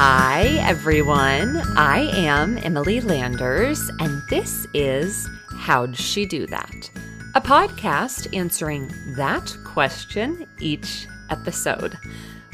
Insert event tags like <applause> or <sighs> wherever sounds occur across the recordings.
Hi, everyone. I am Emily Landers, and this is How'd She Do That? A podcast answering that question each episode.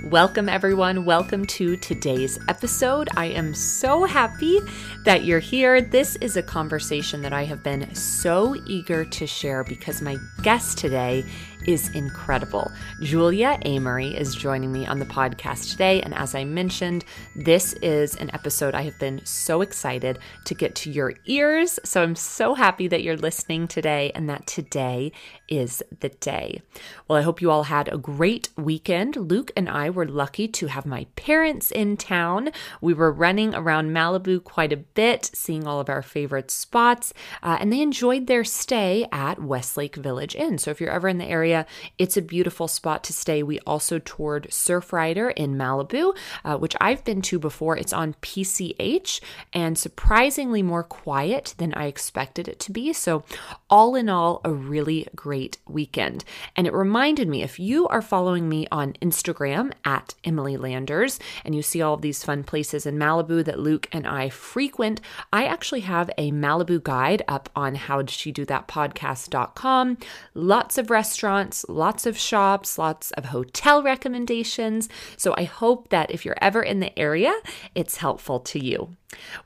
Welcome, everyone. Welcome to today's episode. I am so happy that you're here. This is a conversation that I have been so eager to share because my guest today is incredible. Julia Amory is joining me on the podcast today. And as I mentioned, this is an episode I have been so excited to get to your ears. So I'm so happy that you're listening today and that today is the day. Well, I hope you all had a great weekend. Luke and I were lucky to have my parents in town. We were running around Malibu quite a bit, seeing all of our favorite spots, uh, and they enjoyed their stay at Westlake Village Inn. So if you're ever in the area, area. It's a beautiful spot to stay. We also toured Surfrider in Malibu, uh, which I've been to before. It's on PCH and surprisingly more quiet than I expected it to be. So, all in all, a really great weekend. And it reminded me if you are following me on Instagram at Emily Landers and you see all of these fun places in Malibu that Luke and I frequent, I actually have a Malibu guide up on how did she do that podcast.com. Lots of restaurants restaurants, lots of shops, lots of hotel recommendations. So I hope that if you're ever in the area, it's helpful to you.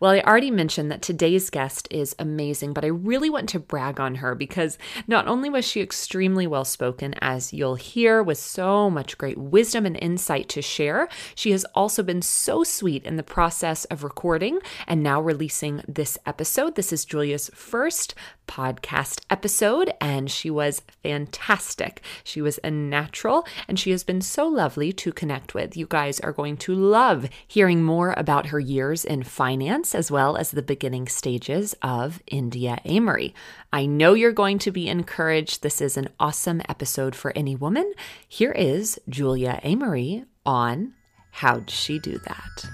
Well, I already mentioned that today's guest is amazing, but I really want to brag on her because not only was she extremely well spoken, as you'll hear, with so much great wisdom and insight to share, she has also been so sweet in the process of recording and now releasing this episode. This is Julia's first podcast episode, and she was fantastic. She was a natural, and she has been so lovely to connect with. You guys are going to love hearing more about her years in finance finance as well as the beginning stages of India Amory. I know you're going to be encouraged. This is an awesome episode for any woman. Here is Julia Amory on How'd She Do That?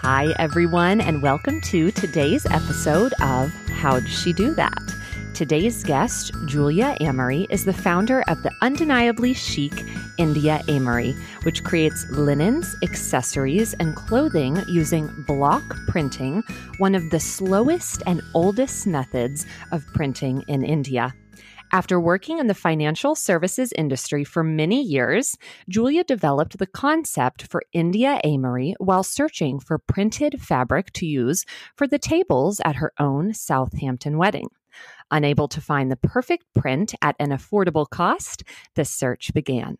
Hi, everyone, and welcome to today's episode of How'd She Do That? Today's guest, Julia Amory, is the founder of the undeniably chic India Amory, which creates linens, accessories, and clothing using block printing, one of the slowest and oldest methods of printing in India. After working in the financial services industry for many years, Julia developed the concept for India Amory while searching for printed fabric to use for the tables at her own Southampton wedding. Unable to find the perfect print at an affordable cost, the search began.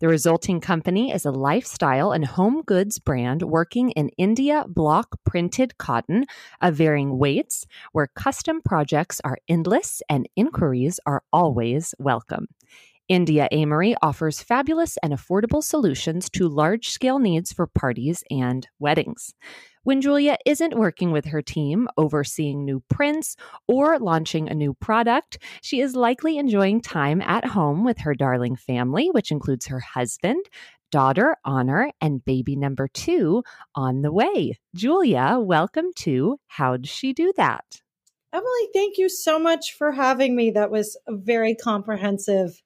The resulting company is a lifestyle and home goods brand working in India block printed cotton of varying weights, where custom projects are endless and inquiries are always welcome. India Amory offers fabulous and affordable solutions to large scale needs for parties and weddings. When Julia isn't working with her team, overseeing new prints, or launching a new product, she is likely enjoying time at home with her darling family, which includes her husband, daughter, Honor, and baby number two on the way. Julia, welcome to How'd She Do That? Emily, thank you so much for having me. That was a very comprehensive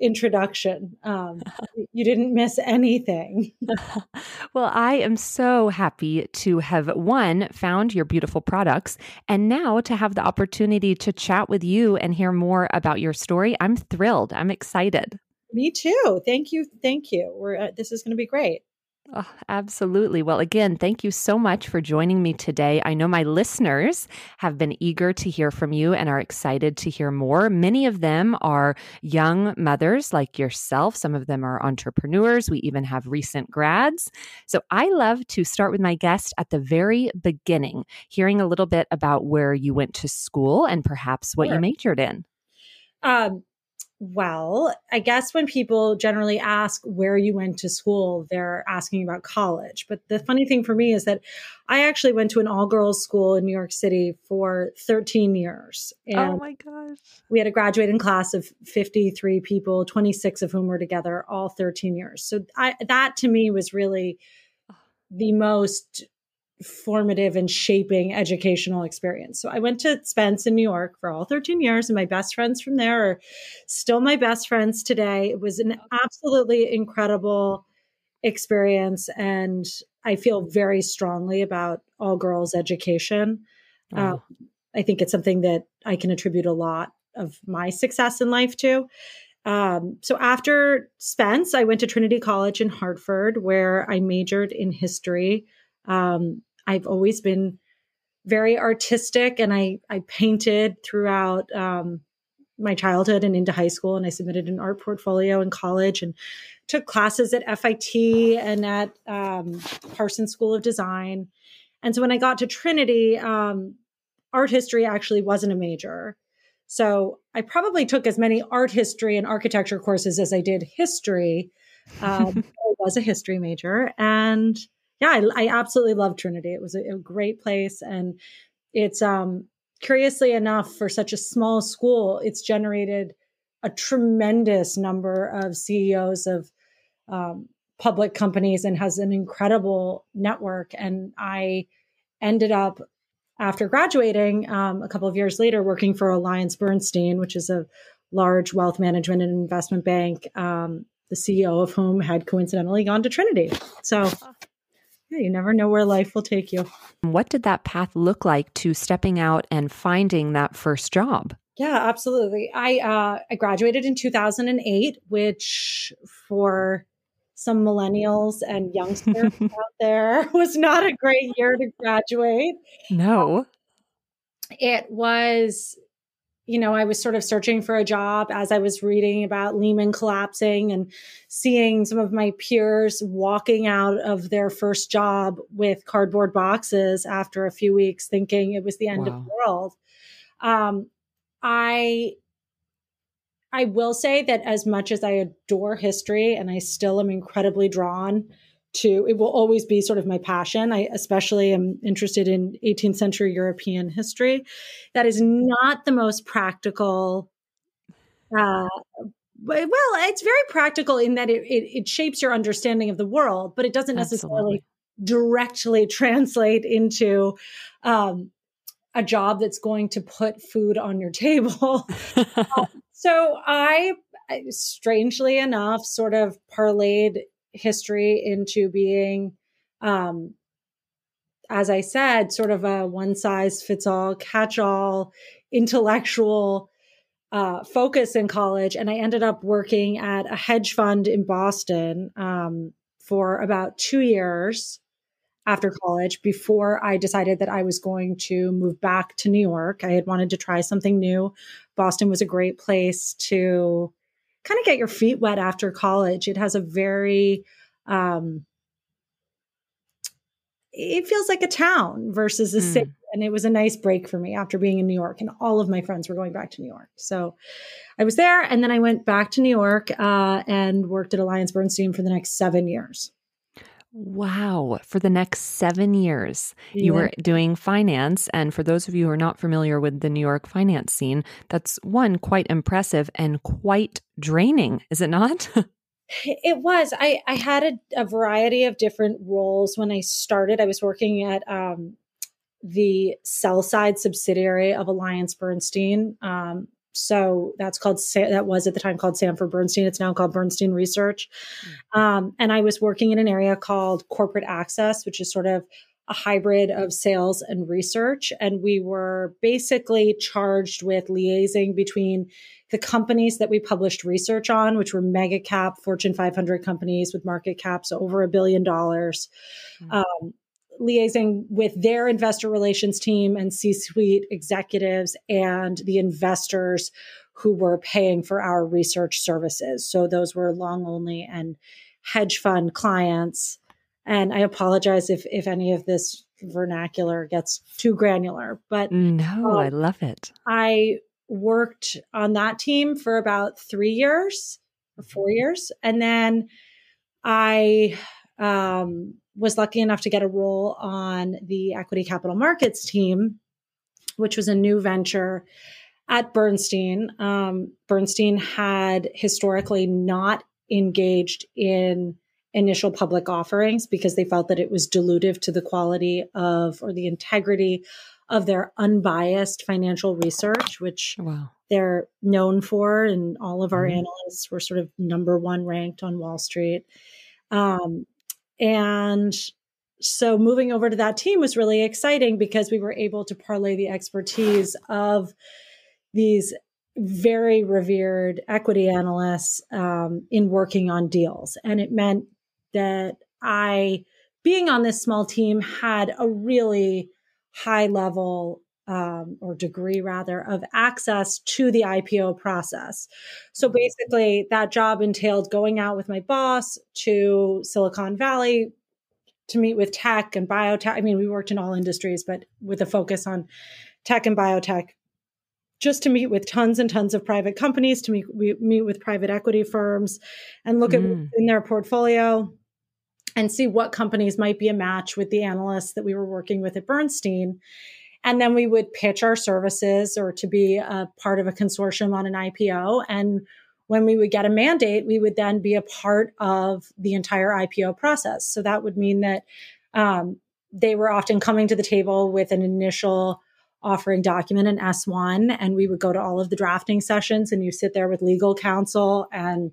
introduction. Um, <laughs> you didn't miss anything. <laughs> well, I am so happy to have one found your beautiful products and now to have the opportunity to chat with you and hear more about your story. I'm thrilled. I'm excited. Me too. Thank you. Thank you. We're uh, this is going to be great. Oh, absolutely. Well, again, thank you so much for joining me today. I know my listeners have been eager to hear from you and are excited to hear more. Many of them are young mothers like yourself. Some of them are entrepreneurs. We even have recent grads. So I love to start with my guest at the very beginning, hearing a little bit about where you went to school and perhaps what sure. you majored in. Um, well, I guess when people generally ask where you went to school, they're asking about college. But the funny thing for me is that I actually went to an all girls school in New York City for 13 years. Oh and oh my gosh. We had a graduating class of 53 people, 26 of whom were together all 13 years. So I, that to me was really the most formative and shaping educational experience. So I went to Spence in New York for all 13 years, and my best friends from there are still my best friends today. It was an absolutely incredible experience. And I feel very strongly about all girls education. Wow. Um, I think it's something that I can attribute a lot of my success in life to. Um, so after Spence, I went to Trinity College in Hartford, where I majored in history. Um, I've always been very artistic, and I I painted throughout um, my childhood and into high school. And I submitted an art portfolio in college and took classes at FIT and at um, Parsons School of Design. And so when I got to Trinity, um, art history actually wasn't a major. So I probably took as many art history and architecture courses as I did history. <laughs> Um, I was a history major. And yeah, I, I absolutely love Trinity. It was a, a, great place. And it's, um, curiously enough, for such a small school, it's generated a tremendous number of CEOs of um, public companies and has an incredible network. And I ended up after graduating um, a couple of years later, working for Alliance Bernstein, which is a large wealth management and investment bank, um, the CEO of whom had coincidentally gone to Trinity. So, yeah, you never know where life will take you. What did that path look like to stepping out and finding that first job? Yeah, absolutely. I uh, I graduated in 2008, which for some millennials and youngsters <laughs> out there <laughs> was not a great year to graduate. No. It was, you know, I was sort of searching for a job as I was reading about Lehman collapsing and seeing some of my peers walking out of their first job with cardboard boxes after a few weeks, thinking it was the end wow. of the world. Um, I I will say that as much as I adore history and I still am incredibly drawn to it will always be sort of my passion. I especially am interested in 18th century European history. That is not the most practical uh, well, it's very practical in that it, it, it, shapes your understanding of the world, but it doesn't necessarily Absolutely. directly translate into um, a job that's going to put food on your table. <laughs> <laughs> um, so I, strangely enough, sort of parlayed history into being, um, as I said, sort of a one size fits all, catch all, intellectual uh, focus in college. And I ended up working at a hedge fund in Boston um, for about two years after college before I decided that I was going to move back to New York. I had wanted to try something new. Boston was a great place to kind of get your feet wet after college. It has a very, um, it feels like a town versus a mm. city. And it was a nice break for me after being in New York, and all of my friends were going back to New York. So I was there, and then I went back to New York uh, and worked at Alliance Bernstein for the next seven years. Wow. For the next seven years, yeah. you were doing finance. And for those of you who are not familiar with the New York finance scene, that's one, quite impressive and quite draining, is it not? <laughs> it was. I, I had a, a, variety of different roles when I started. I was working at um, the sell side subsidiary of Alliance Bernstein. Um, so that's called that was at the time called Sanford Bernstein. It's now called Bernstein Research. Mm-hmm. Um, and I was working in an area called corporate access, which is sort of a hybrid of sales and research. And we were basically charged with liaising between the companies that we published research on, which were mega cap Fortune 500 companies with market caps over a billion dollars. Mm-hmm. Um, liaising with their investor relations team and C suite executives and the investors who were paying for our research services. So those were long only and hedge fund clients. And I apologize if, if any of this vernacular gets too granular, but no, um, I love it. I worked on that team for about three years or four years. And then I um, was lucky enough to get a role on the equity capital markets team, which was a new venture at Bernstein. Um, Bernstein had historically not engaged in initial public offerings because they felt that it was dilutive to the quality of or the integrity of their unbiased financial research, which wow. they're known for. And all of our mm-hmm. analysts were sort of number one ranked on Wall Street. Um, and so moving over to that team was really exciting because we were able to parlay the expertise of these very revered equity analysts um, in working on deals. And it meant that I, being on this small team, had a really high level um, or degree rather of access to the IPO process. So basically, that job entailed going out with my boss to Silicon Valley to meet with tech and biotech. I mean, we worked in all industries, but with a focus on tech and biotech, just to meet with tons and tons of private companies, to meet, meet with private equity firms and look mm. at in their portfolio and see what companies might be a match with the analysts that we were working with at Bernstein. And then we would pitch our services or to be a part of a consortium on an IPO. And when we would get a mandate, we would then be a part of the entire IPO process. So that would mean that um, they were often coming to the table with an initial offering document in S1, and we would go to all of the drafting sessions, and you sit there with legal counsel and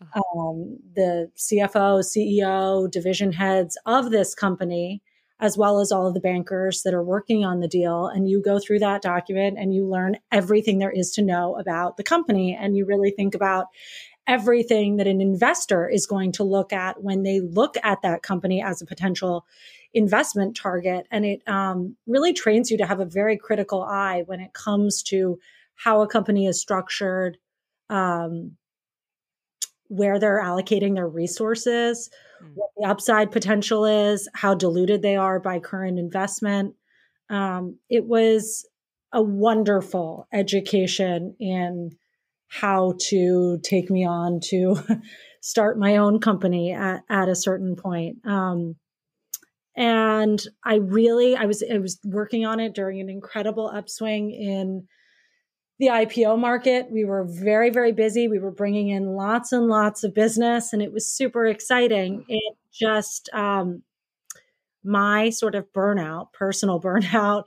uh-huh. um, the CFO, CEO, division heads of this company as well as all of the bankers that are working on the deal. And you go through that document and you learn everything there is to know about the company. And you really think about everything that an investor is going to look at when they look at that company as a potential investment target. And it um, really trains you to have a very critical eye when it comes to how a company is structured, um, where they're allocating their resources, mm. what the upside potential is, how diluted they are by current investment. Um, it was a wonderful education in how to take me on to <laughs> start my own company at, at a certain point. Um, and I really, I was, I was working on it during an incredible upswing in the IPO market. We were very, very busy. We were bringing in lots and lots of business, and it was super exciting. It just, um, my sort of burnout, personal <laughs> burnout,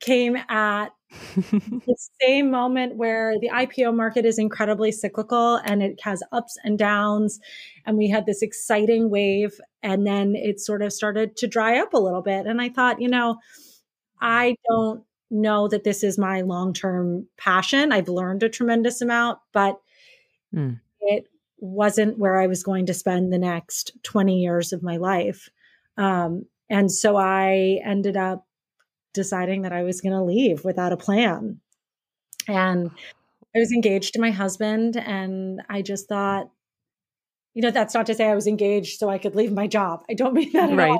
came at the <laughs> same moment where the IPO market is incredibly cyclical and it has ups and downs. And we had this exciting wave, and then it sort of started to dry up a little bit. And I thought, you know, I don't know that this is my long term passion. I've learned a tremendous amount, but mm. it wasn't where I was going to spend the next 20 years of my life. Um, and so I ended up deciding that I was going to leave without a plan. And I was engaged to my husband, and I just thought, you know, that's not to say I was engaged so I could leave my job. I don't mean that at right.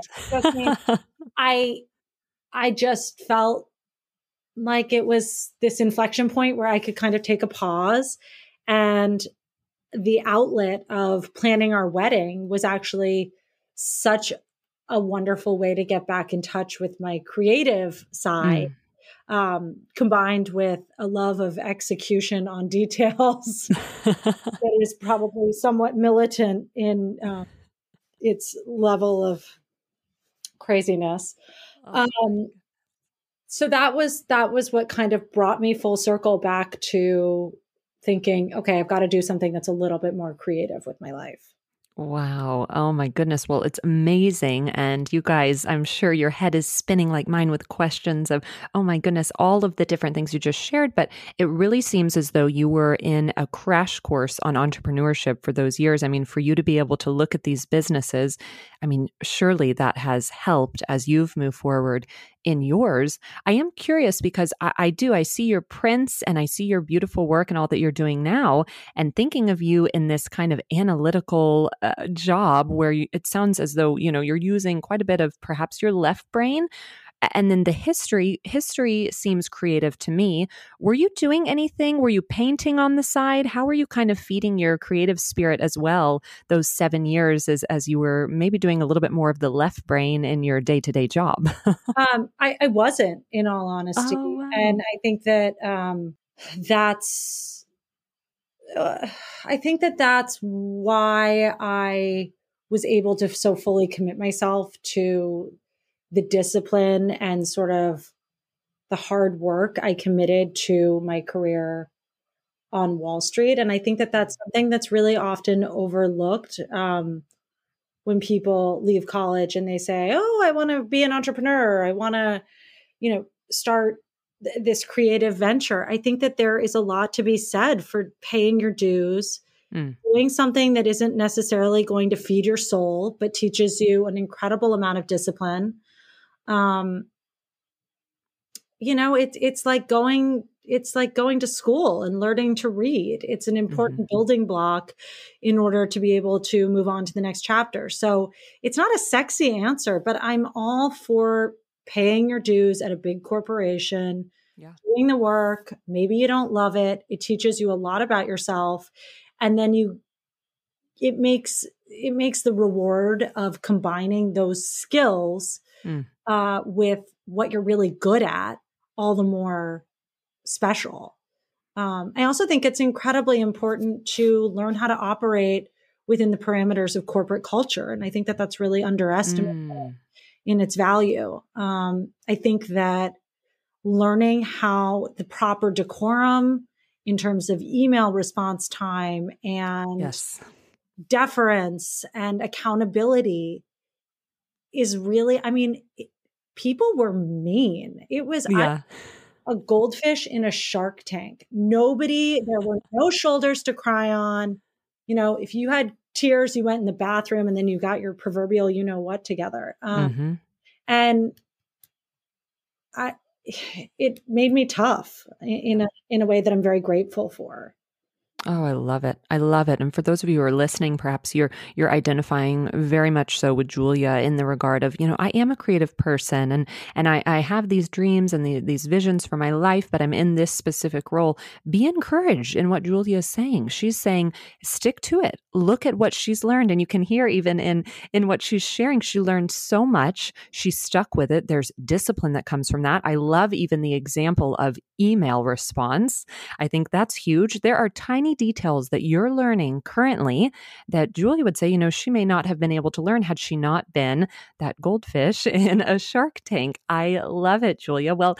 all. <laughs> I I just felt like it was this inflection point where I could kind of take a pause and the outlet of planning our wedding was actually such a wonderful way to get back in touch with my creative side. Mm. Um, combined with a love of execution on <laughs> details <laughs> that is probably somewhat militant in uh, its level of craziness. Oh. Um, so that was that was what kind of brought me full circle back to thinking okay i've got to do something that's a little bit more creative with my life Wow. Oh my goodness. Well, it's amazing. And you guys, I'm sure your head is spinning like mine with questions of, oh my goodness, all of the different things you just shared. But it really seems as though you were in a crash course on entrepreneurship for those years. I mean, for you to be able to look at these businesses, I mean, surely that has helped as you've moved forward in yours. I am curious because I, I, do, I see your prints and I see your beautiful work and all that you're doing now, and thinking of you in this kind of analytical uh, job where you, it sounds as though, you know, you're using quite a bit of perhaps your left brain and then the history history seems creative to me. Were you doing anything? Were you painting on the side? How were you kind of feeding your creative spirit as well those seven years as as you were maybe doing a little bit more of the left brain in your day-to-day job? <laughs> Um, I, I, wasn't in all honesty oh, wow. and i think that um, that's uh, i think that that's why i was able to so fully commit myself to the discipline and sort of the hard work I committed to my career on Wall Street. And I think that that's something that's really often overlooked um, when people leave college and they say, "Oh, I want to be an entrepreneur. I want to, you know, start th- this creative venture." I think that there is a lot to be said for paying your dues, mm. doing something that isn't necessarily going to feed your soul, but teaches you an incredible amount of discipline. Um, you know, it's it's like going it's like going to school and learning to read. It's an important mm-hmm. building block in order to be able to move on to the next chapter. So it's not a sexy answer, but I'm all for paying your dues at a big corporation, yeah. doing the work. Maybe you don't love it. It teaches you a lot about yourself. And then you, it makes, it makes the reward of combining those skills mm. uh, with what you're really good at all the more special. Um, I also think it's incredibly important to learn how to operate within the parameters of corporate culture. And I think that that's really underestimated mm. in its value. Um, I think that learning how the proper decorum in terms of email response time and yes. deference and accountability is really, I mean, people were mean. It was yeah. I, a goldfish in a shark tank. Nobody, there were no shoulders to cry on. You know, if you had tears, you went in the bathroom and then you got your proverbial, you know what, together. Um, mm-hmm. And I, <sighs> it made me tough in a in a way that I'm very grateful for. Oh, I love it. I love it. And for those of you who are listening, perhaps you're you're identifying very much so with Julia in the regard of, you know, I am a creative person and and I, I have these dreams and the, these visions for my life, but I'm in this specific role. Be encouraged in what Julia is saying. She's saying, stick to it. Look at what she's learned. And you can hear even in in what she's sharing, she learned so much. She stuck with it. There's discipline that comes from that. I love even the example of email response. I think that's huge. There are tiny tiny details that you're learning currently that Julia would say, you know, she may not have been able to learn had she not been that goldfish <laughs> in a shark tank. I love it, Julia. Well,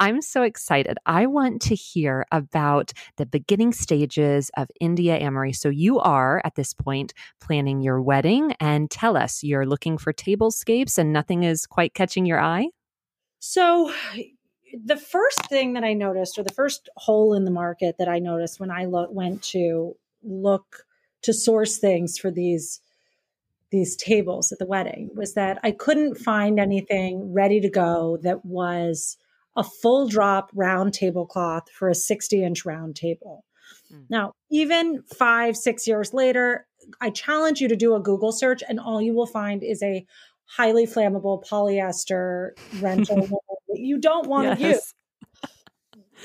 I'm so excited. I want to hear about the beginning stages of India Amory. So, you are at this point planning your wedding, and tell us you're looking for tablescapes and nothing is quite catching your eye? So, the first thing that I noticed, or the first hole in the market that I noticed when I lo- went to look to source things for these these tables at the wedding, was that I couldn't find anything ready to go that was a full drop round tablecloth for a 60 inch round table. Mm. Now, even five, six years later, I challenge you to do a Google search, and all you will find is a highly flammable polyester <laughs> rental you don't want yes. to use.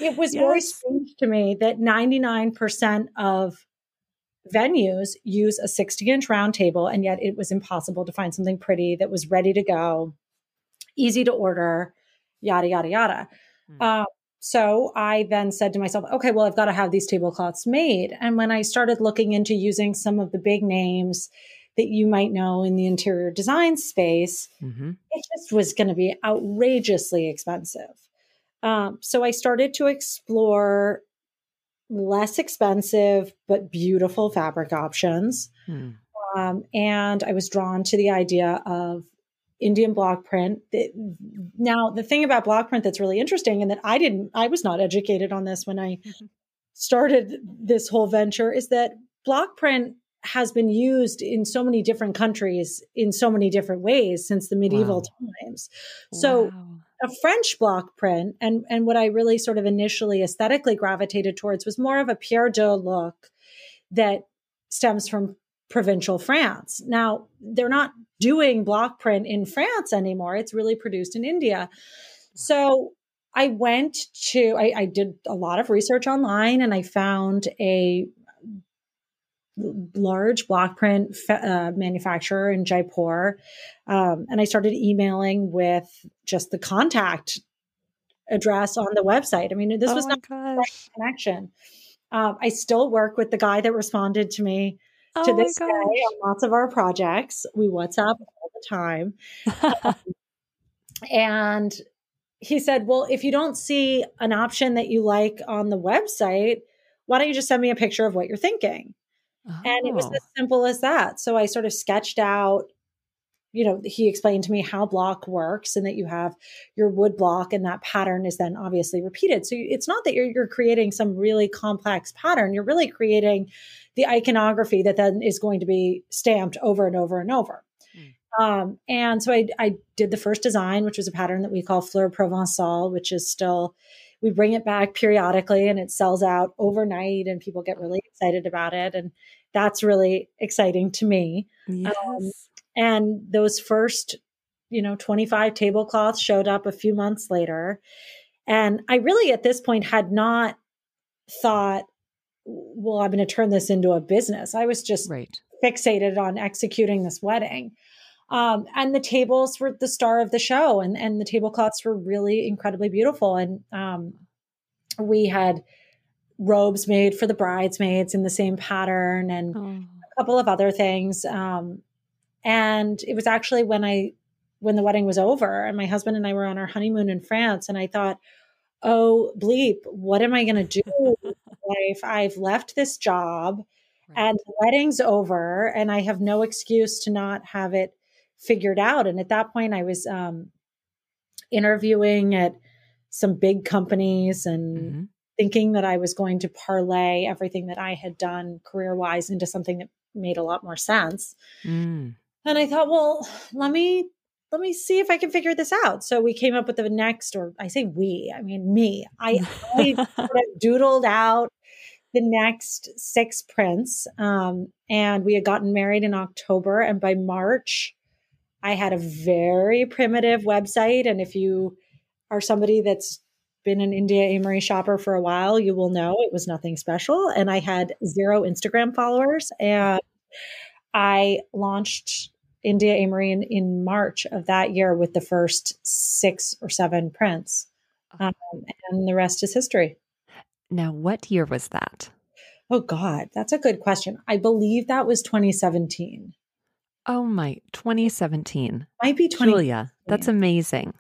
It was yes. very strange to me that 99% of venues use a 60 inch round table, and yet it was impossible to find something pretty that was ready to go, easy to order, yada, yada, yada. Mm. Uh, so I then said to myself, okay, well, I've got to have these tablecloths made. And when I started looking into using some of the big names, that you might know in the interior design space, mm-hmm. it just was going to be outrageously expensive. Um, so I started to explore less expensive but beautiful fabric options. Hmm. Um, and I was drawn to the idea of Indian block print. Now, the thing about block print that's really interesting, and that I didn't, I was not educated on this when I mm-hmm. started this whole venture, is that block print has been used in so many different countries in so many different ways since the medieval wow. times. So wow. a French block print and and what I really sort of initially aesthetically gravitated towards was more of a Pierre Deux look that stems from provincial France. Now, they're not doing block print in France anymore. It's really produced in India. So I went to, I, I, did a lot of research online and I found a large block print uh, manufacturer in Jaipur. Um, and I started emailing with just the contact address on the website. I mean, this oh was not a connection. Um, I still work with the guy that responded to me oh to this day on lots of our projects. We WhatsApp all the time. um, <laughs> and he said, Well, if you don't see an option that you like on the website, why don't you just send me a picture of what you're thinking? Oh. And it was oh. as simple as that. So I sort of sketched out you know, he explained to me how block works and that you have your wood block and that pattern is then obviously repeated. So it's not that you're, you're creating some really complex pattern. You're really creating the iconography that then is going to be stamped over and over and over. Mm. Um, and so I, I did the first design, which was a pattern that we call Fleur Provençale, which is still, we bring it back periodically and it sells out overnight and people get really excited about it. And that's really exciting to me. Um, yes. Um, and those first, you know, 25 tablecloths showed up a few months later. And I really, at this point, had not thought, well, I'm going to turn this into a business. I was just right. fixated on executing this wedding. Um, and the tables were the star of the show, and, and the tablecloths were really incredibly beautiful. And um, we had robes made for the bridesmaids in the same pattern and oh. a couple of other things. Um, and it was actually when I, when the wedding was over and my husband and I were on our honeymoon in France and I thought, oh, bleep, what am I going to do <laughs> if I've left this job right. and the wedding's over and I have no excuse to not have it figured out. And at that point I was, um, interviewing at some big companies and mm-hmm. Thinking that I was going to parlay everything that I had done career wise into something that made a lot more sense. Mm. And I thought, well, let me let me see if I can figure this out. So we came up with the next, or I say we, I mean me. I, <laughs> I sort of doodled out the next six prints, um, and we had gotten married in October, and by March, I had a very primitive website. And if you are somebody that's been an India Amory shopper for a while, you will know it was nothing special. And I had zero Instagram followers, and I launched India Amory in, in March of that year with the first six or seven prints. Um, and the rest is history. Now, what year was that? Oh, God, that's a good question. I believe that was 2017. Oh, my, 2017. Might be 20. Julia, that's amazing.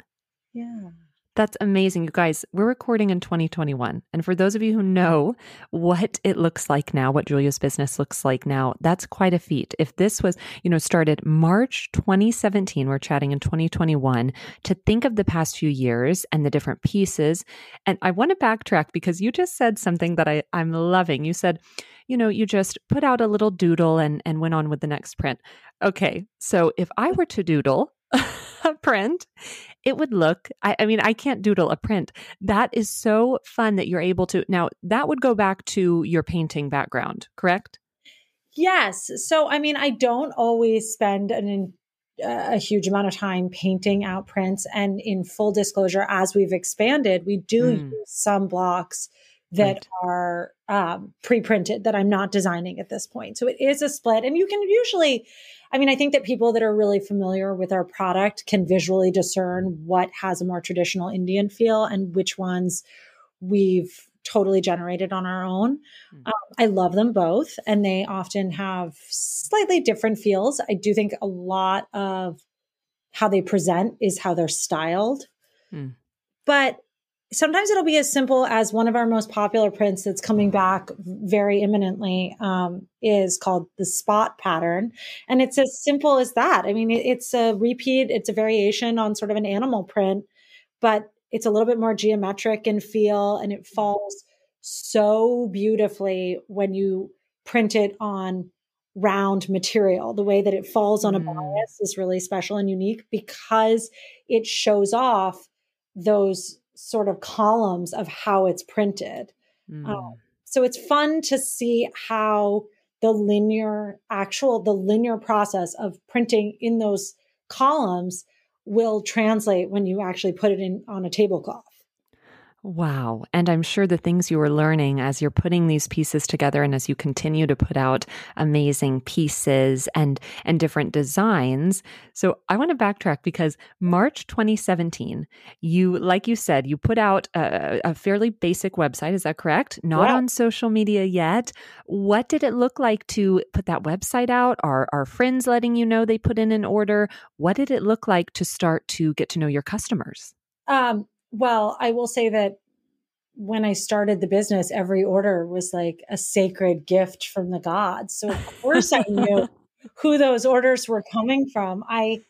Yeah. That's amazing. You guys, we're recording in 2021. And for those of you who know what it looks like now, what Julia's business looks like now, that's quite a feat. If this was, you know, started March 2017, we're chatting in 2021, to think of the past few years and the different pieces. And I want to backtrack because you just said something that I, I'm loving. You said, you know, you just put out a little doodle and, and went on with the next print. Okay. So if I were to doodle, <laughs> a print, it would look, I, I, mean, I can't doodle a print. That is so fun that you're able to. Now, that would go back to your painting background, correct? Yes. So, I mean, I don't always spend an a huge amount of time painting out prints. And in full disclosure, as we've expanded, we do mm. use some blocks that right. are um, pre-printed that I'm not designing at this point. So it is a split, and you can usually I mean, I think that people that are really familiar with our product can visually discern what has a more traditional Indian feel and which ones we've totally generated on our own. Mm-hmm. Um, I love them both, and they often have slightly different feels. I do think a lot of how they present is how they're styled. Mm. But sometimes it'll be as simple as one of our most popular prints that's coming back very imminently um, is called the spot pattern. And it's as simple as that. I mean it, it's a repeat it's a variation on sort of an animal print but it's a little bit more geometric in feel and it falls so beautifully when you print it on round material. The way that it falls on a mm. bias is really special and unique because it shows off those sort of columns of how it's printed. Mm. Um, so it's fun to see how the linear actual the linear process of printing in those columns will translate when you actually put it in on a tablecloth. Wow. And I'm sure the things you were learning as you're putting these pieces together and as you continue to put out amazing pieces and and different designs. So I want to backtrack because March 2017, you like you said, you put out a, a fairly basic website, is that correct? Not yeah. on social media yet. What did it look like to put that website out? Are our friends letting you know they put in an order? What did it look like to start to get to know your customers? Um well, I will say that when I started the business, every order was like a sacred gift from the gods. So of course I knew <laughs> who those orders were coming from. I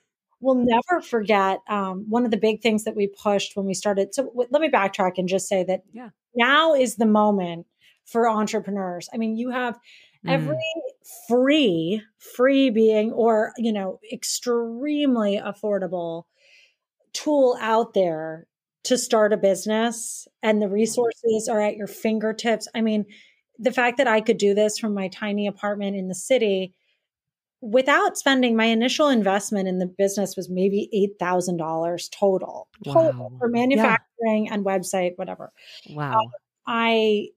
we'll never forget um, one of the big things that we pushed when we started. So w- let me backtrack and just say that yeah. now is the moment for entrepreneurs. I mean, you have every mm. free, free being, or, you know, extremely affordable tool out there to start a business and the resources are at your fingertips. I mean, the fact that I could do this from my tiny apartment in the city without spending my initial investment in the business was maybe $8,000 total, total wow. for manufacturing yeah. and website, whatever. Wow. Um, I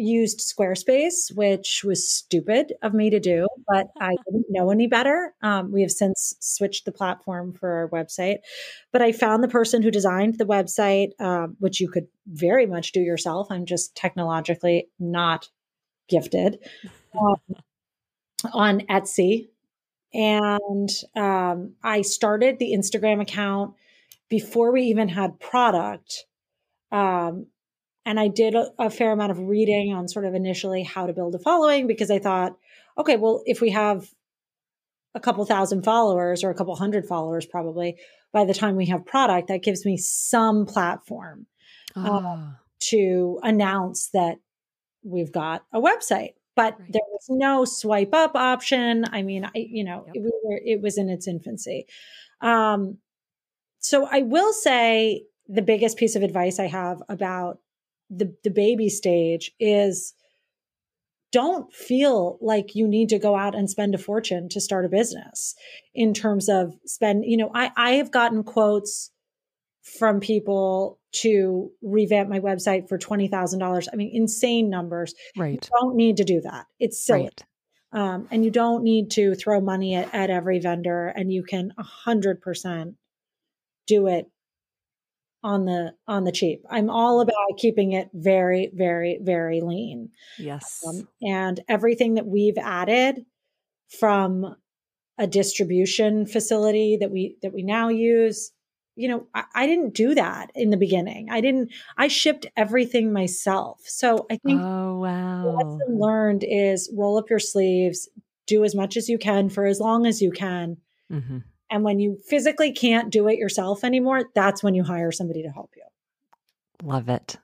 used Squarespace, which was stupid of me to do, but <laughs> I didn't know any better. Um, we have since switched the platform for our website, but I found the person who designed the website, uh, which you could very much do yourself. I'm just technologically not gifted um, <laughs> on Etsy. And um, I started the Instagram account before we even had product. Um, and I did a, a, fair amount of reading on sort of initially how to build a following because I thought, okay, well, if we have a couple thousand followers or a couple hundred followers, probably by the time we have product, that gives me some platform uh, to announce that we've got a website. But right. there was no swipe up option. I mean, I, you know, yep. it, we were, it was in its infancy. Um, so I will say the biggest piece of advice I have about the the baby stage is don't feel like you need to go out and spend a fortune to start a business in terms of spend you know i i have gotten quotes from people to revamp my website for $20,000 i mean insane numbers. Right. you don't need to do that. It's silly. Right. um, and you don't need to throw money at, at every vendor and you can 100% do it on the on the cheap. I'm all about keeping it very very very lean. Yes. Um, and everything that we've added from a distribution facility that we that we now use, you know, I, I didn't do that in the beginning. I didn't I shipped everything myself. So I think oh wow. The lesson learned is roll up your sleeves, do as much as you can for as long as you can. Mm-hmm. And when you physically can't do it yourself anymore, that's when you hire somebody to help you. Love it.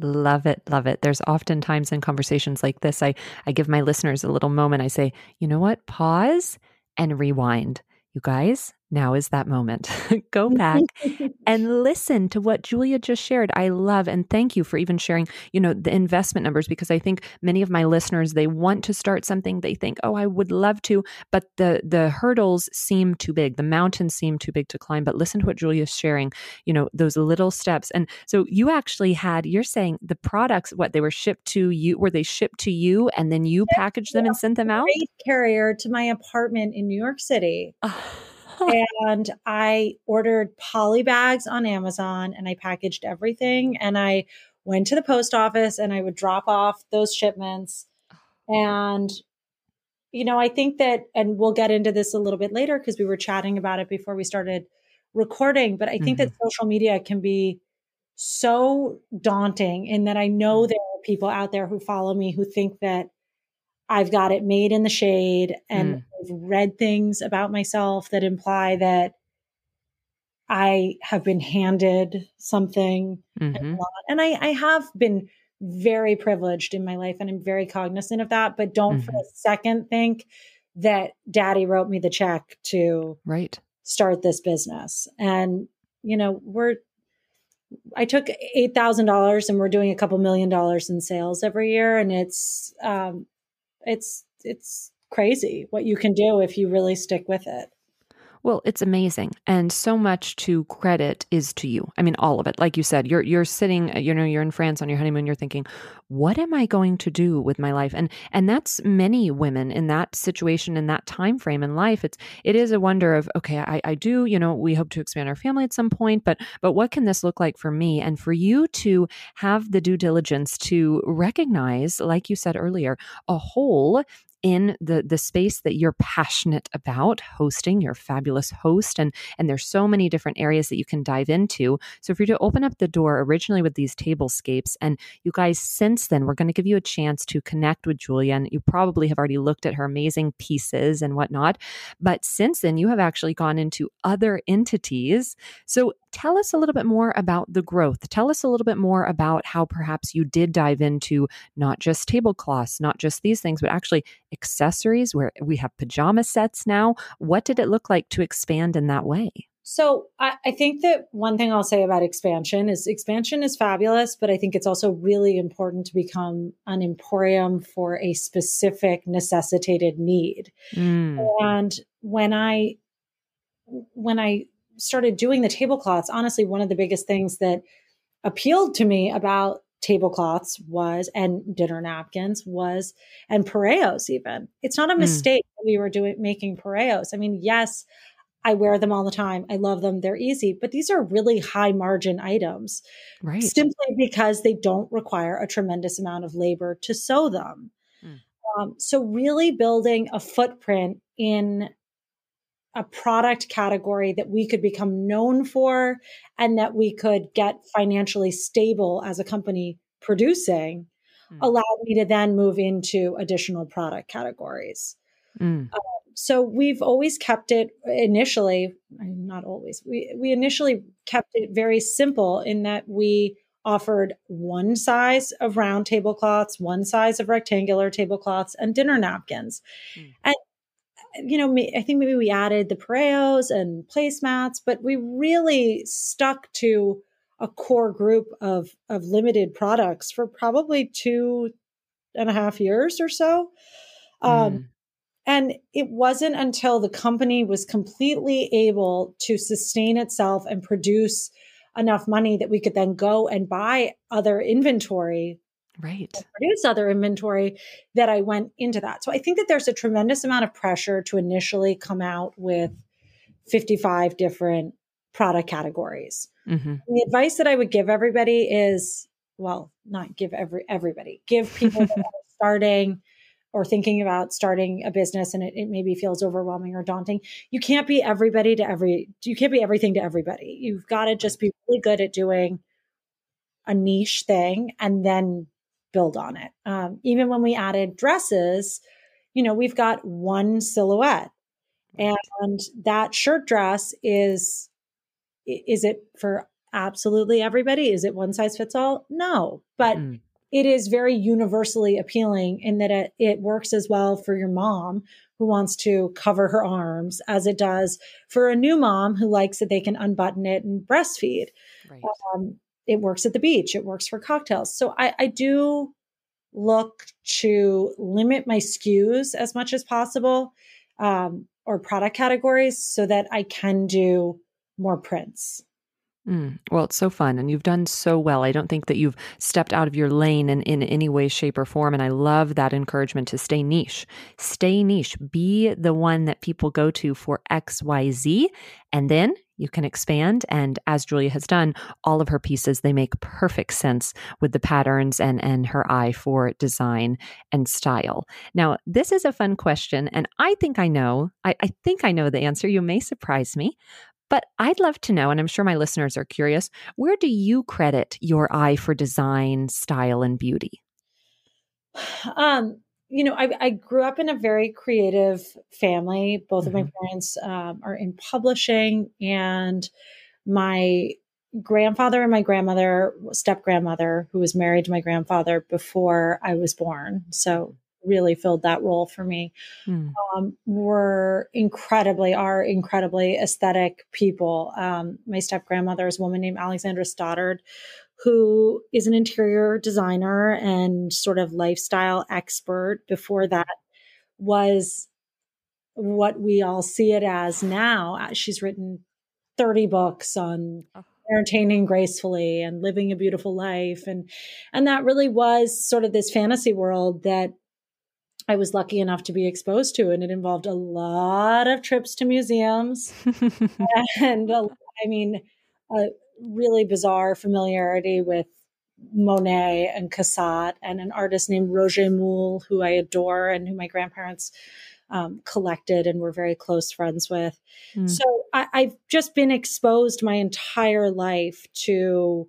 Love it. Love it. There's often times in conversations like this, I, I give my listeners a little moment. I say, you know what? Pause and rewind. You guys, now is that moment. <laughs> Go back <laughs> and listen to what Julia just shared. I love and thank you for even sharing, you know, the investment numbers because I think many of my listeners they want to start something. They think, "Oh, I would love to," but the the hurdles seem too big. The mountains seem too big to climb. But listen to what Julia's sharing, you know, those little steps. And so you actually had you're saying the products what they were shipped to you were they shipped to you and then you packaged them and sent them out? Carrier to my apartment in New York City. Ah. <laughs> and I ordered poly bags on Amazon and I packaged everything and I went to the post office and I would drop off those shipments. And, you know, I think that, and we'll get into this a little bit later because we were chatting about it before we started recording, but I think mm-hmm. that social media can be so daunting in that I know mm. there are people out there who follow me who think that I've got it made in the shade and mm. I've read things about myself that imply that I have been handed something. Mm-hmm. And I, I, have been very privileged in my life and I'm very cognizant of that. But don't mm-hmm. for a second think that daddy wrote me the check to right start this business. And, you know, we're I took eight thousand dollars and we're doing a couple million dollars in sales every year, and it's um, it's it's crazy what you can do if you really stick with it. Well, it's amazing. And so much to credit is to you. I mean, all of it. Like you said, you're you're sitting, uh, you know, you're in France on your honeymoon, you're thinking, what am I going to do with my life? And and that's many women in that situation, in that time frame in life. It's it is a wonder of, okay, I, I do, you know, we hope to expand our family at some point, but but what can this look like for me? And for you to have the due diligence to recognize, like you said earlier, a hole in the the space that you're passionate about hosting you're fabulous host and and there's so many different areas that you can dive into. So if you're to open up the door originally with these tablescapes and you guys since then we're going to give you a chance to connect with julia and you probably have already looked at her amazing pieces and whatnot but since then you have actually gone into other entities. So tell us a little bit more about the growth tell us a little bit more about how perhaps you did dive into not just tablecloths not just these things but actually accessories where we have pajama sets now. What did it look like to expand in that way? So I, I, think that one thing I'll say about expansion is expansion is fabulous, but I think it's also really important to become an emporium for a specific necessitated need. Mm. And when I when I started doing the tablecloths, honestly, one of the biggest things that appealed to me about tablecloths was and dinner napkins was and pareos even it's not a hmm. mistake mm. we were doing making pareos i mean yes i wear them all the time i love them they're easy but these are really high margin items right simply because they don't require a tremendous amount of labor to sew them mm. um, so really building a footprint in a product category that we could become known for and that we could get financially stable as a company producing mm. allowed me to then move into additional product categories. Mm. Um, so we've always kept it initially, not always, we, we initially kept it very simple in that we offered one size of round tablecloths, one size of rectangular tablecloths, and dinner napkins. Mm. And you know, I think maybe we added the pareos and placemats, but we really stuck to a core group of of limited products for probably two and a half years or so. Um, mm. And it wasn't until the company was completely able to sustain itself and produce enough money that we could then go and buy other inventory right. produce other inventory that i went into that. So i think that there's a tremendous amount of pressure to initially come out with 55 different product categories. Mm-hmm. the advice that i would give everybody is well not give every everybody give people <laughs> starting or thinking about starting a business and it, it maybe feels overwhelming or daunting. You can't be everybody to every you can't be everything to everybody. You've got to just be really good at doing a niche thing and then build on it. Um, even when we added dresses, you know, we've got one silhouette, and that shirt dress is is it for absolutely everybody? Is it one size fits all? No, but mm. it is very universally appealing in that it, it works as well for your mom who wants to cover her arms as it does for a new mom who likes that they can unbutton it and breastfeed. Right. Um, it works at the beach. It works for cocktails. So I, I do look to limit my SKUs as much as possible um, or product categories so that I can do more prints. Mm, well, it's so fun, and you've done so well. I don't think that you've stepped out of your lane in, in any way, shape, or form. And I love that encouragement to stay niche. Stay niche. Be the one that people go to for X, Y, Z, and then you can expand. And as Julia has done, all of her pieces they make perfect sense with the patterns and and her eye for design and style. Now, this is a fun question, and I think I know. I, I think I know the answer. You may surprise me, but I'd love to know, and I'm sure my listeners are curious, where do you credit your eye for design, style, and beauty? <sighs> Um, you know, I, I, grew up in a very creative family. Both mm-hmm. of my mm-hmm. parents um, are in publishing, and my grandfather and my grandmother, step grandmother, who was married to my grandfather before I was born. So really filled that role for me mm. um, were incredibly are incredibly aesthetic people um, my step grandmother is a woman named alexandra stoddard who is an interior designer and sort of lifestyle expert before that was what we all see it as now. Uh, she's written 30 books on oh. entertaining gracefully and living a beautiful life. And and that really was sort of this fantasy world that I was lucky enough to be exposed to, and it involved a lot of trips to museums <laughs> and a, I mean, a really bizarre familiarity with Monet and Cassatt and an artist named Roger Mühl, who I adore and who my grandparents um, collected and were very close friends with. Mm. So I, I've just been exposed my entire life to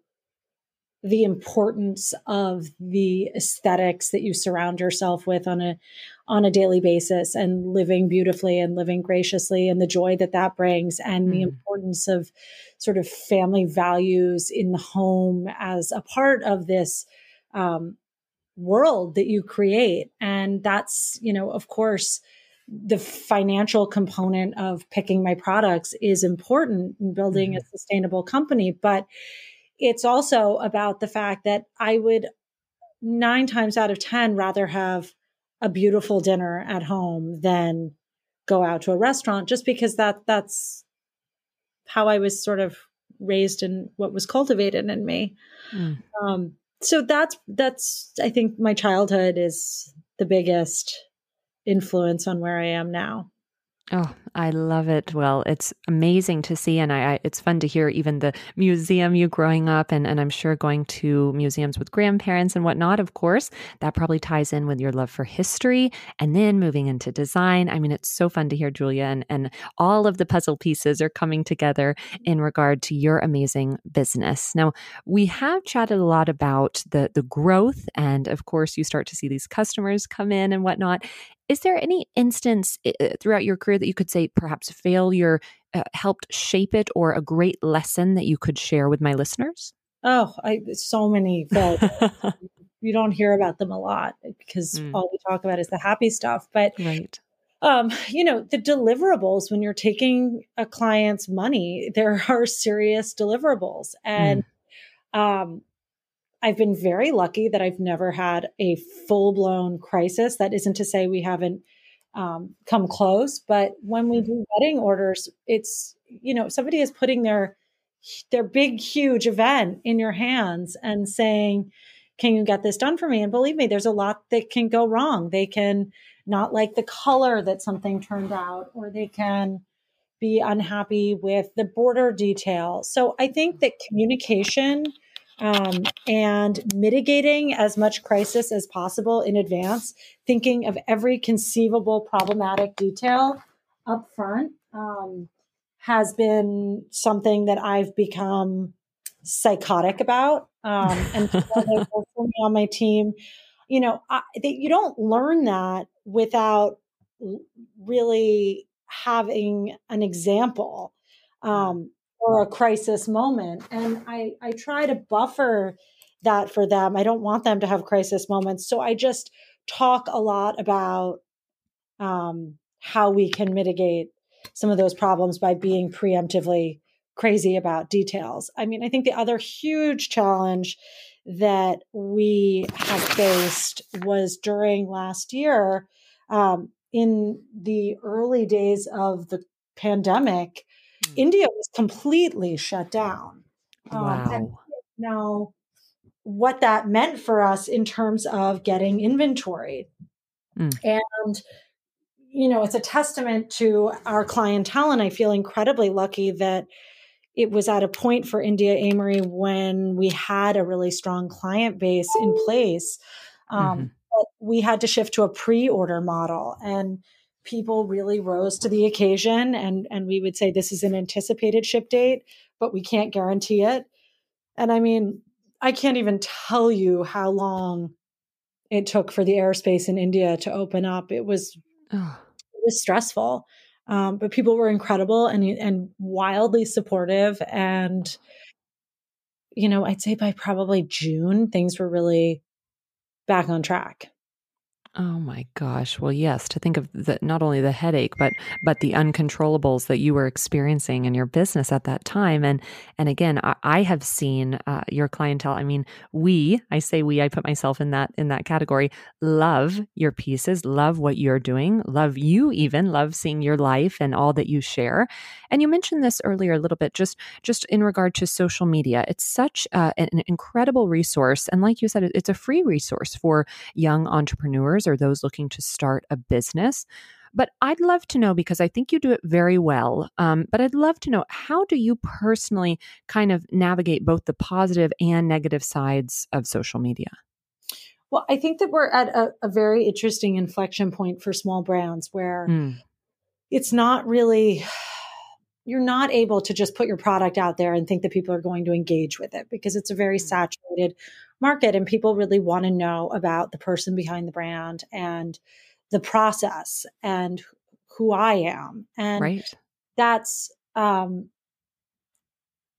the importance of the aesthetics that you surround yourself with on a on a daily basis and living beautifully and living graciously and the joy that that brings and mm. the importance of sort of family values in the home as a part of this um, world that you create and that's you know of course the financial component of picking my products is important in building mm. a sustainable company but it's also about the fact that I would nine times out of 10 rather have a beautiful dinner at home than go out to a restaurant just because that that's how I was sort of raised and what was cultivated in me. Mm. Um, so that's that's I think my childhood is the biggest influence on where I am now. Oh, I love it. Well, it's amazing to see, and I, I, it's fun to hear even the museum you growing up, and, and I'm sure going to museums with grandparents and whatnot. Of course, that probably ties in with your love for history, and then moving into design. I mean, it's so fun to hear, Julia, and and all of the puzzle pieces are coming together in regard to your amazing business. Now, we have chatted a lot about the the growth, and of course, you start to see these customers come in and whatnot. Is there any instance throughout your career that you could say perhaps failure uh, helped shape it or a great lesson that you could share with my listeners? Oh, I so many <laughs> you don't hear about them a lot because mm. all we talk about is the happy stuff. But right. Um, you know, the deliverables when you're taking a client's money, there are serious deliverables. And mm. um, I've been very lucky that I've never had a full blown crisis. That isn't to say we haven't um, come close, but when we do wedding orders, it's you know somebody is putting their their big huge event in your hands and saying, "Can you get this done for me?" And believe me, there's a lot that can go wrong. They can not like the color that something turned out, or they can be unhappy with the border detail. So I think that communication um, and mitigating as much crisis as possible in advance, thinking of every conceivable problematic detail up front um, has been something that I've become psychotic about. Um, and <laughs> for me on my team, you know, I, they, you don't learn that without really having an example. Um, or a crisis moment. And I, I try to buffer that for them. I don't want them to have crisis moments. So I just talk a lot about um, how we can mitigate some of those problems by being preemptively crazy about details. I mean, I think the other huge challenge that we have faced was during last year um, in the early days of the pandemic Mm. India was completely shut down. Um, wow. Um, now, what that meant for us in terms of getting inventory. Mm. And, you know, it's a testament to our clientele. And I feel incredibly lucky that it was at a point for India Amory when we had a really strong client base in place. Um, mm-hmm. But we had to shift to a pre order model. And people really rose to the occasion and and we would say this is an anticipated ship date but we can't guarantee it. And i mean i can't even tell you how long it took for the airspace in india to open up. It was oh. it was stressful um, but people were incredible and and wildly supportive. And you know i'd say by probably june things were really back on track Oh my gosh. Well, yes, to think of the, not only the headache, but but the uncontrollables that you were experiencing in your business at that time. And and again, I, I have seen uh, your clientele. I mean, we, I say we, I put myself in that in that category. Love your pieces, love what you're doing, love you even, love seeing your life and all that you share. And you mentioned this earlier a little bit, just just in regard to social media. It's such uh, an incredible resource, and like you said, it's a free resource for young entrepreneurs or those looking to start a business. But I'd love to know because I think you do it very well. Um, but I'd love to know how do you personally kind of navigate both the positive and negative sides of social media? Well, I think that we're at a, a very interesting inflection point for small brands where mm. it's not really you're not able to just put your product out there and think that people are going to engage with it because it's a very mm. saturated market and people really want to know about the person behind the brand and the process and who I am. And right. that's um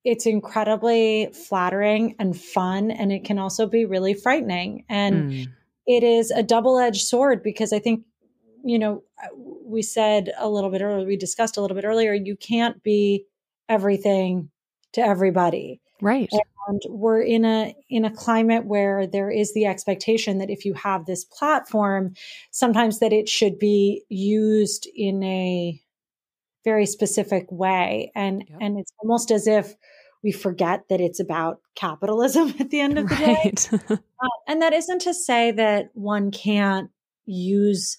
it's incredibly flattering and fun and it can also be really frightening and mm. it is a double-edged sword because I think you know we said a little bit earlier we discussed a little bit earlier you can't be everything to everybody right and we're in a in a climate where there is the expectation that if you have this platform sometimes that it should be used in a very specific way and yep. and it's almost as if we forget that it's about capitalism <laughs> at the end of the right. day <laughs> uh, and that isn't to say that one can't use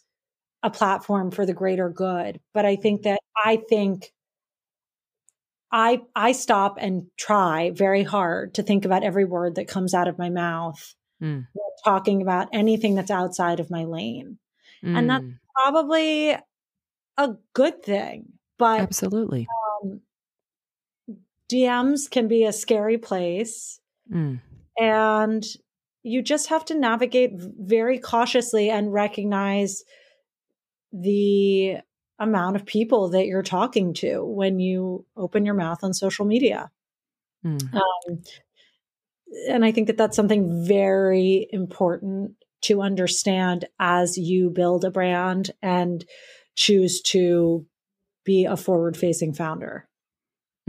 a platform for the greater good but i think that i think I I stop and try very hard to think about every word that comes out of my mouth mm. talking about anything that's outside of my lane. Mm. And that's mm. probably a good thing. But Absolutely. Um, DMs can be a scary place. Mm. And you just have to navigate very cautiously and recognize the amount of people that you're talking to when you open your mouth on social media. Mm. Um, and I think that that's something very important to understand as you build a brand and choose to be a forward facing founder.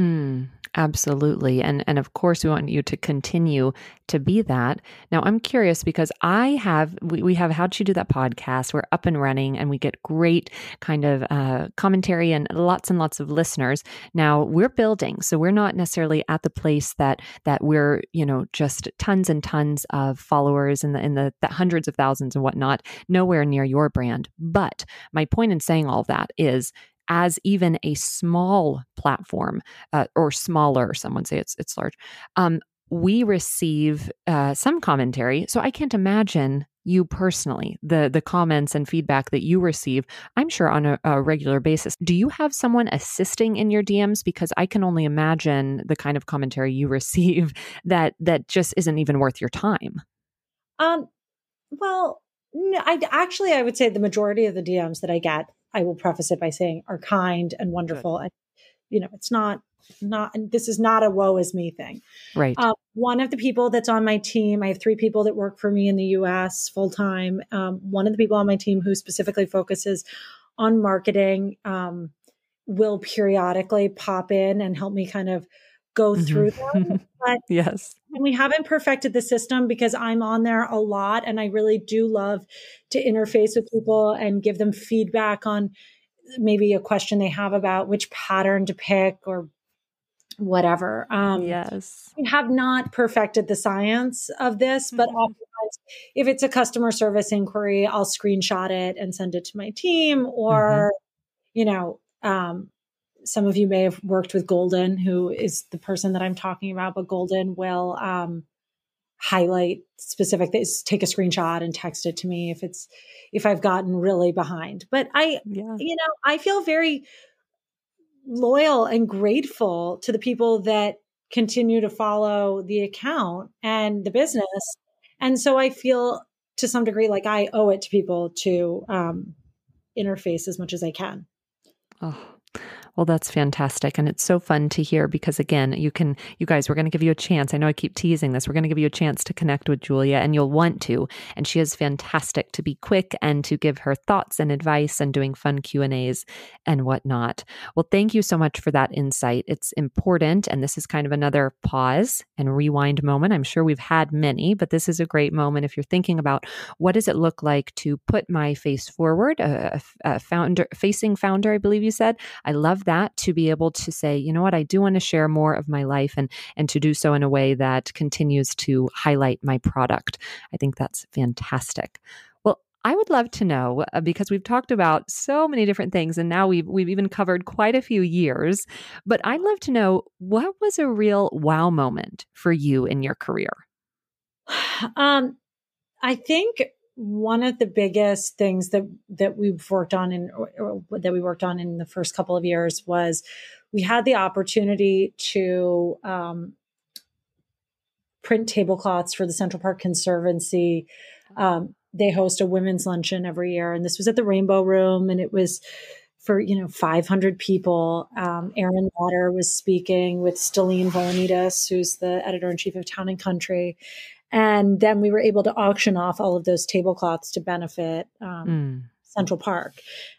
Mm. Absolutely. And and of course we want you to continue to be that. Now I'm curious because I have we, we have How'd She Do That podcast. We're up and running and we get great kind of uh, commentary and lots and lots of listeners. Now we're building. So we're not necessarily at the place that that we're, you know, just tons and tons of followers in the in the, the hundreds of thousands and whatnot, nowhere near your brand. But my point in saying all that is as even a small platform uh, or smaller, someone say it's it's large. Um, we receive uh, some commentary, so I can't imagine you personally the the comments and feedback that you receive i'm sure on a, a, regular basis. Do you have someone assisting in your dms because i can only imagine the kind of commentary you <laughs> receive that that just isn't even worth your time. Um well I actually I would say the majority of the DMs that I get I will preface it by saying are kind and wonderful. And, you know, it's not, not, and this is not a woe is me thing. Right. Um, one of the people that's on my team, I have three people that work for me in the US full time. Um, one of the people on my team who specifically focuses on marketing um, will periodically pop in and help me kind of go mm-hmm. through <laughs> them. But yes. We haven't perfected the system because I'm on there a lot and I really do love to interface with people and give them feedback on maybe a question they have about which pattern to pick or whatever. Um, yes. We have not perfected the science of this, but mm-hmm. if it's a customer service inquiry, I'll screenshot it and send it to my team or, mm-hmm. you know, um, some of you may have worked with Golden, who is the person that I'm talking about, but Golden will um, highlight specific things, take a screenshot and text it to me if it's if I've gotten really behind. But I, yeah. you know, I feel very loyal and grateful to the people that continue to follow the account and the business. And so I feel to some degree like I owe it to people to um, interface as much as I can. Oh, well, that's fantastic. And it's so fun to hear because, again, you can, you guys, we're going to give you a chance. I know I keep teasing this. We're going to give you a chance to connect with Julia and you'll want to. And she is fantastic to be quick and to give her thoughts and advice and doing fun Q&As and whatnot. Well, thank you so much for that insight. It's important. And this is kind of another pause and rewind moment. I'm sure we've had many, but this is a great moment if you're thinking about what does it look like to put my face forward, a, a founder, facing founder, I believe you said. I love that to be able to say, you know what, I do want to share more of my life and and to do so in a way that continues to highlight my product. I think that's fantastic. Well, I would love to know uh, because we've talked about so many different things and now we've we've even covered quite a few years, but I'd love to know what was a real wow moment for you in your career? <sighs> Um I think one of the biggest things that that we've worked on in that we worked on in the first couple of years was we had the opportunity to um, print tablecloths for the Central Park Conservancy. Um, they host a women's luncheon every year, and this was at the Rainbow Room, and it was for you know 500 people. Um, Aerin Lauder was speaking with Stellene Volandes, who's the editor in chief of Town and Country, and then we were able to auction off all of those tablecloths to benefit um, mm. Central Park,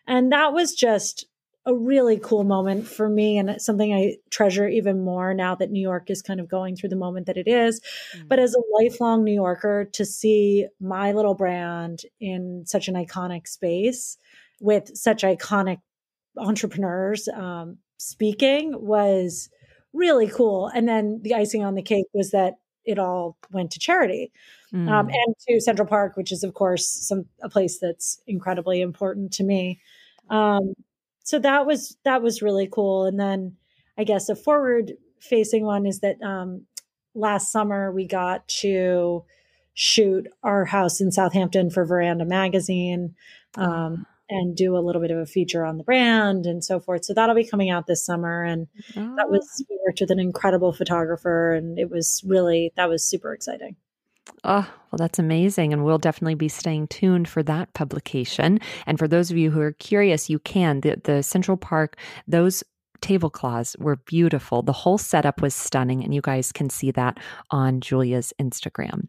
and that was just a really cool moment for me and something I treasure even more now that New York is kind of going through the moment that it is. Mm. But as a lifelong New Yorker, to see my little brand in such an iconic space with such iconic entrepreneurs um, speaking was really cool. And then the icing on the cake was that it all went to charity um, mm. um, and to Central Park, which is, of course, some a place that's incredibly important to me. Um, so that was that was really cool. And then I guess a forward facing one is that um, last summer we got to shoot our house in Southampton for Veranda magazine. Um, and do a little bit of a feature on the brand and so forth. So that'll be coming out this summer. And oh. that was, oh. we worked with an incredible photographer and it was really, that was super exciting. Oh, well, that's amazing. And we'll definitely be staying tuned for that publication. And for those of you who are curious, you can. The, the Central Park, those tablecloths were beautiful. The whole setup was stunning, and you guys can see that on Julia's Instagram.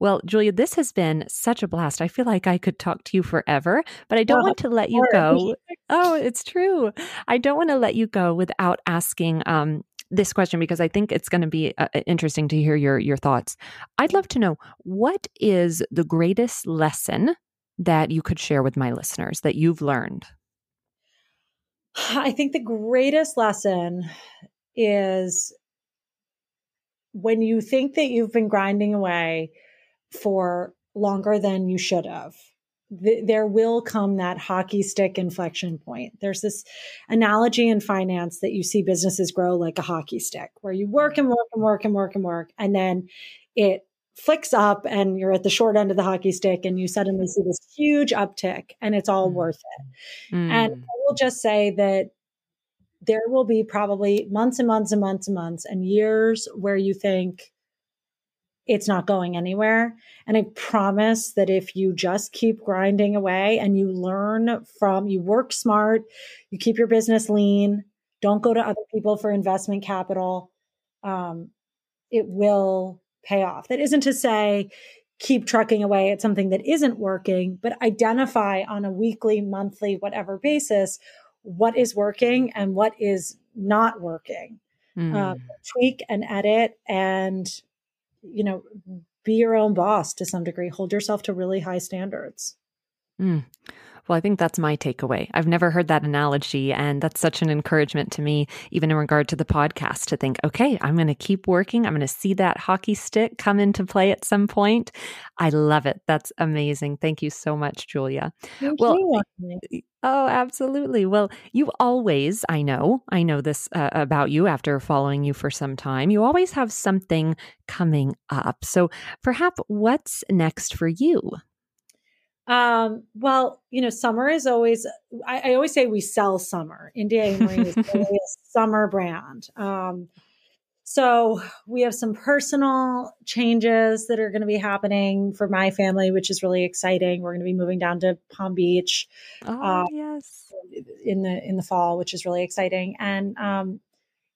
Well, Julia, this has been such a blast. I feel like I could talk to you forever, but I don't want to let you go. Oh, it's true. I don't want to let you go without asking um, this question because I think it's going to be uh, uh, interesting to hear your your thoughts. I'd love to know what is the greatest lesson that you could share with my listeners that you've learned. <sighs> I think the greatest lesson is when you think that you've been grinding away for longer than you should have th- there will come that hockey stick inflection point. There's this analogy in finance that you see businesses grow like a hockey stick, where you work and work and work and work and work, and then it flicks up and you're at the short end of the hockey stick and you suddenly see this huge uptick and it's all mm. worth it. Mm. And I will just say that there will be probably months and months and months and months and years where you think, it's not going anywhere. And I promise that if you just keep grinding away and you learn from, you work smart, you keep your business lean, don't go to other people for investment capital, um, it will pay off. That isn't to say keep trucking away at something that isn't working, but identify on a weekly, monthly, whatever basis what is working and what is not working. Mm. Uh, tweak and edit and you know, be your own boss to some degree, hold yourself to really high standards. Mm. Well, I think that's my takeaway. I've never heard that analogy. And that's such an encouragement to me, even in regard to the podcast, to think, okay, I'm going to keep working. I'm going to see that hockey stick come into play at some point. I love it. That's amazing. Thank you so much, Julia. Thank well, you. Oh, absolutely. Well, you always, I know, I know this uh, about you after following you for some time. You always have something coming up. So, perhaps what's next for you? Um, well, you know, summer is always, I, I always say we sell summer. India Amory is <laughs> a summer brand. Um, so we have some personal changes that are going to be happening for my family, which is really exciting. We're going to be moving down to Palm Beach. Oh, uh, yes. In the, in the fall, which is really exciting. And, um,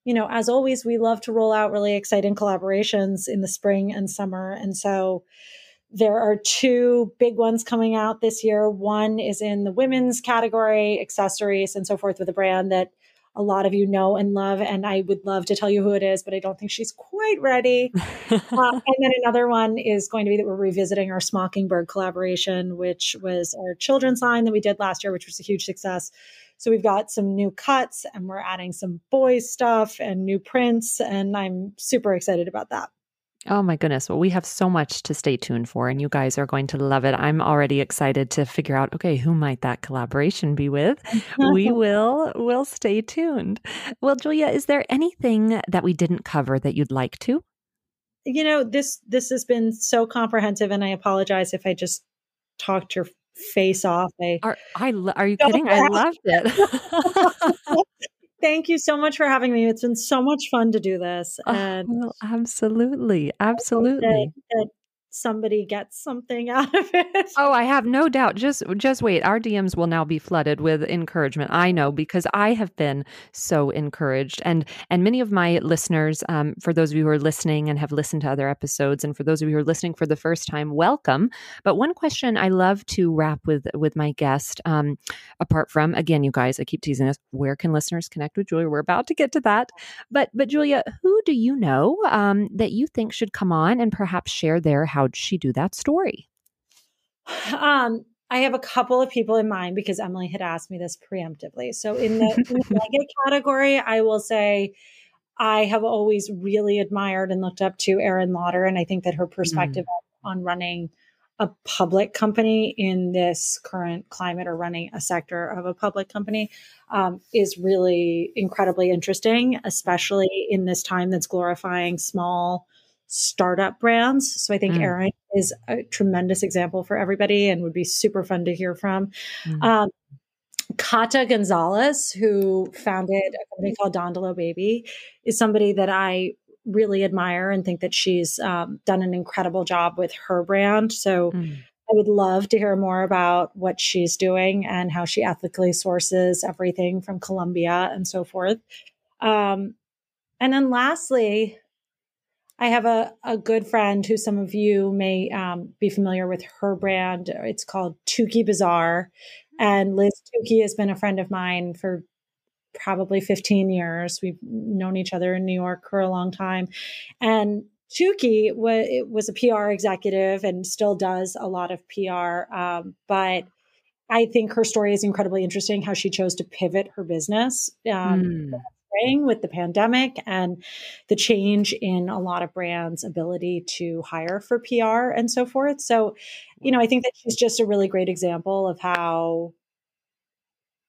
you know, as always, we love to roll out really exciting collaborations in the spring and summer. And so, there are two big ones coming out this year. One is in the women's category, accessories and so forth, with a brand that a lot of you know and love. And I would love to tell you who it is, but I don't think she's quite ready. <laughs> uh, and then another one is going to be that we're revisiting our Smockingbird collaboration, which was our children's line that we did last year, which was a huge success. So we've got some new cuts and we're adding some boys stuff and new prints. And I'm super excited about that. Oh my goodness. Well, we have so much to stay tuned for, and you guys are going to love it. I'm already excited to figure out, okay, who might that collaboration be with? <laughs> we will will stay tuned. Well, Julia, is there anything that we didn't cover that you'd like to? You know, this this has been so comprehensive, and I apologize if I just talked your face off. I are, I, are you kidding? I loved it. <laughs> <laughs> Thank you so much for having me. It's been so much fun to do this. Oh, and oh, well, absolutely. Absolutely. That, that somebody gets something <laughs> out of it. Oh, I have no doubt. Just just wait. Our DMs will now be flooded with encouragement. I know because I have been so encouraged, and and many of my listeners, um, for those of you who are listening and have listened to other episodes, and for those of you who are listening for the first time, welcome. But one question I love to wrap with with my guest, um, apart from again, you guys, I keep teasing this. Where can listeners connect with Julia? We're about to get to that, but but Julia, who do you know um, that you think should come on and perhaps share their how how'd she do that story? Um, I have a couple of people in mind because Emily had asked me this preemptively. So in the, in the <laughs> mega category, I will say I have always really admired and looked up to Aerin Lauder, and I think that her perspective mm. on running a public company in this current climate or running a sector of a public company um, is really incredibly interesting, especially in this time that's glorifying small startup brands. So I think mm. Aerin is a tremendous example for everybody and would be super fun to hear from. Mm. Um, Kata Gonzalez, who founded a company called Dondolo Baby, is somebody that I really admire and think that she's um, done an incredible job with her brand. So mm. I would love to hear more about what she's doing and how she ethically sources everything from Colombia and so forth. Um, and then lastly, I have a, a good friend who some of you may um, be familiar with her brand. It's called Tukey Bazaar. And Liz Tukey has been a friend of mine for probably 15 years. We've known each other in New York for a long time. And Tukey was, was a PR executive and still does a lot of PR. Um, but I think her story is incredibly interesting how she chose to pivot her business. Um, mm spring with the pandemic and the change in a lot of brands' ability to hire for PR and so forth. So, you know, I think that she's just a really great example of how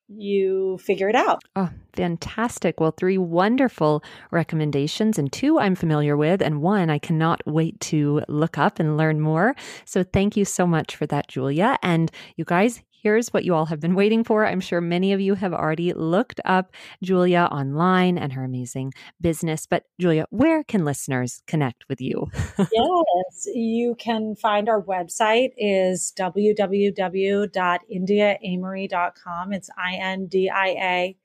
you figure it out. Oh, fantastic. Well, three wonderful recommendations, and two I'm familiar with, and one I cannot wait to look up and learn more. So, thank you so much for that, Julia. And you guys, Here's what you all have been waiting for. I'm sure many of you have already looked up Julia online and her amazing business. But, Julia, where can listeners connect with you? <laughs> yes, you can find our website is www.indiaamory.com. It's I N D I A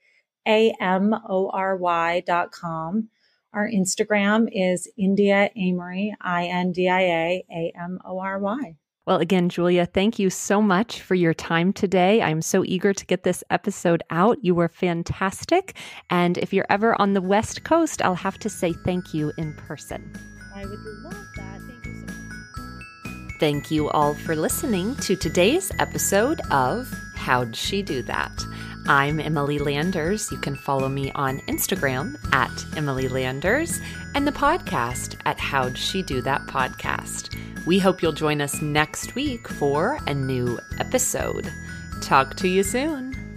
A M O R Y.com. Our Instagram is India Amory, I N D I A A M O R Y. Well, again, Julia, thank you so much for your time today. I'm so eager to get this episode out. You were fantastic. And if you're ever on the West Coast, I'll have to say thank you in person. I would love that. Thank you so much. Thank you all for listening to today's episode of How'd She Do That? I'm Emily Landers. You can follow me on Instagram at Emily Landers and the podcast at How'd She Do That Podcast. We hope you'll join us next week for a new episode. Talk to you soon.